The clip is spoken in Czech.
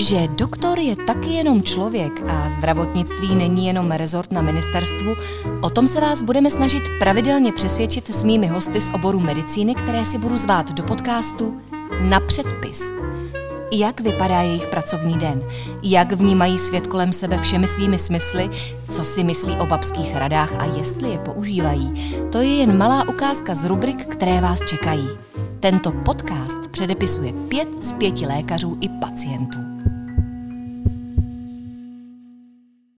Že doktor je taky jenom člověk a zdravotnictví není jenom rezort na ministerstvu, o tom se vás budeme snažit pravidelně přesvědčit s mými hosty z oboru medicíny, které si budu zvát do podcastu Na předpis. Jak vypadá jejich pracovní den? Jak vnímají svět kolem sebe všemi svými smysly? Co si myslí o babských radách a jestli je používají? To je jen malá ukázka z rubrik, které vás čekají. Tento podcast předepisuje pět z pěti lékařů i pacientů.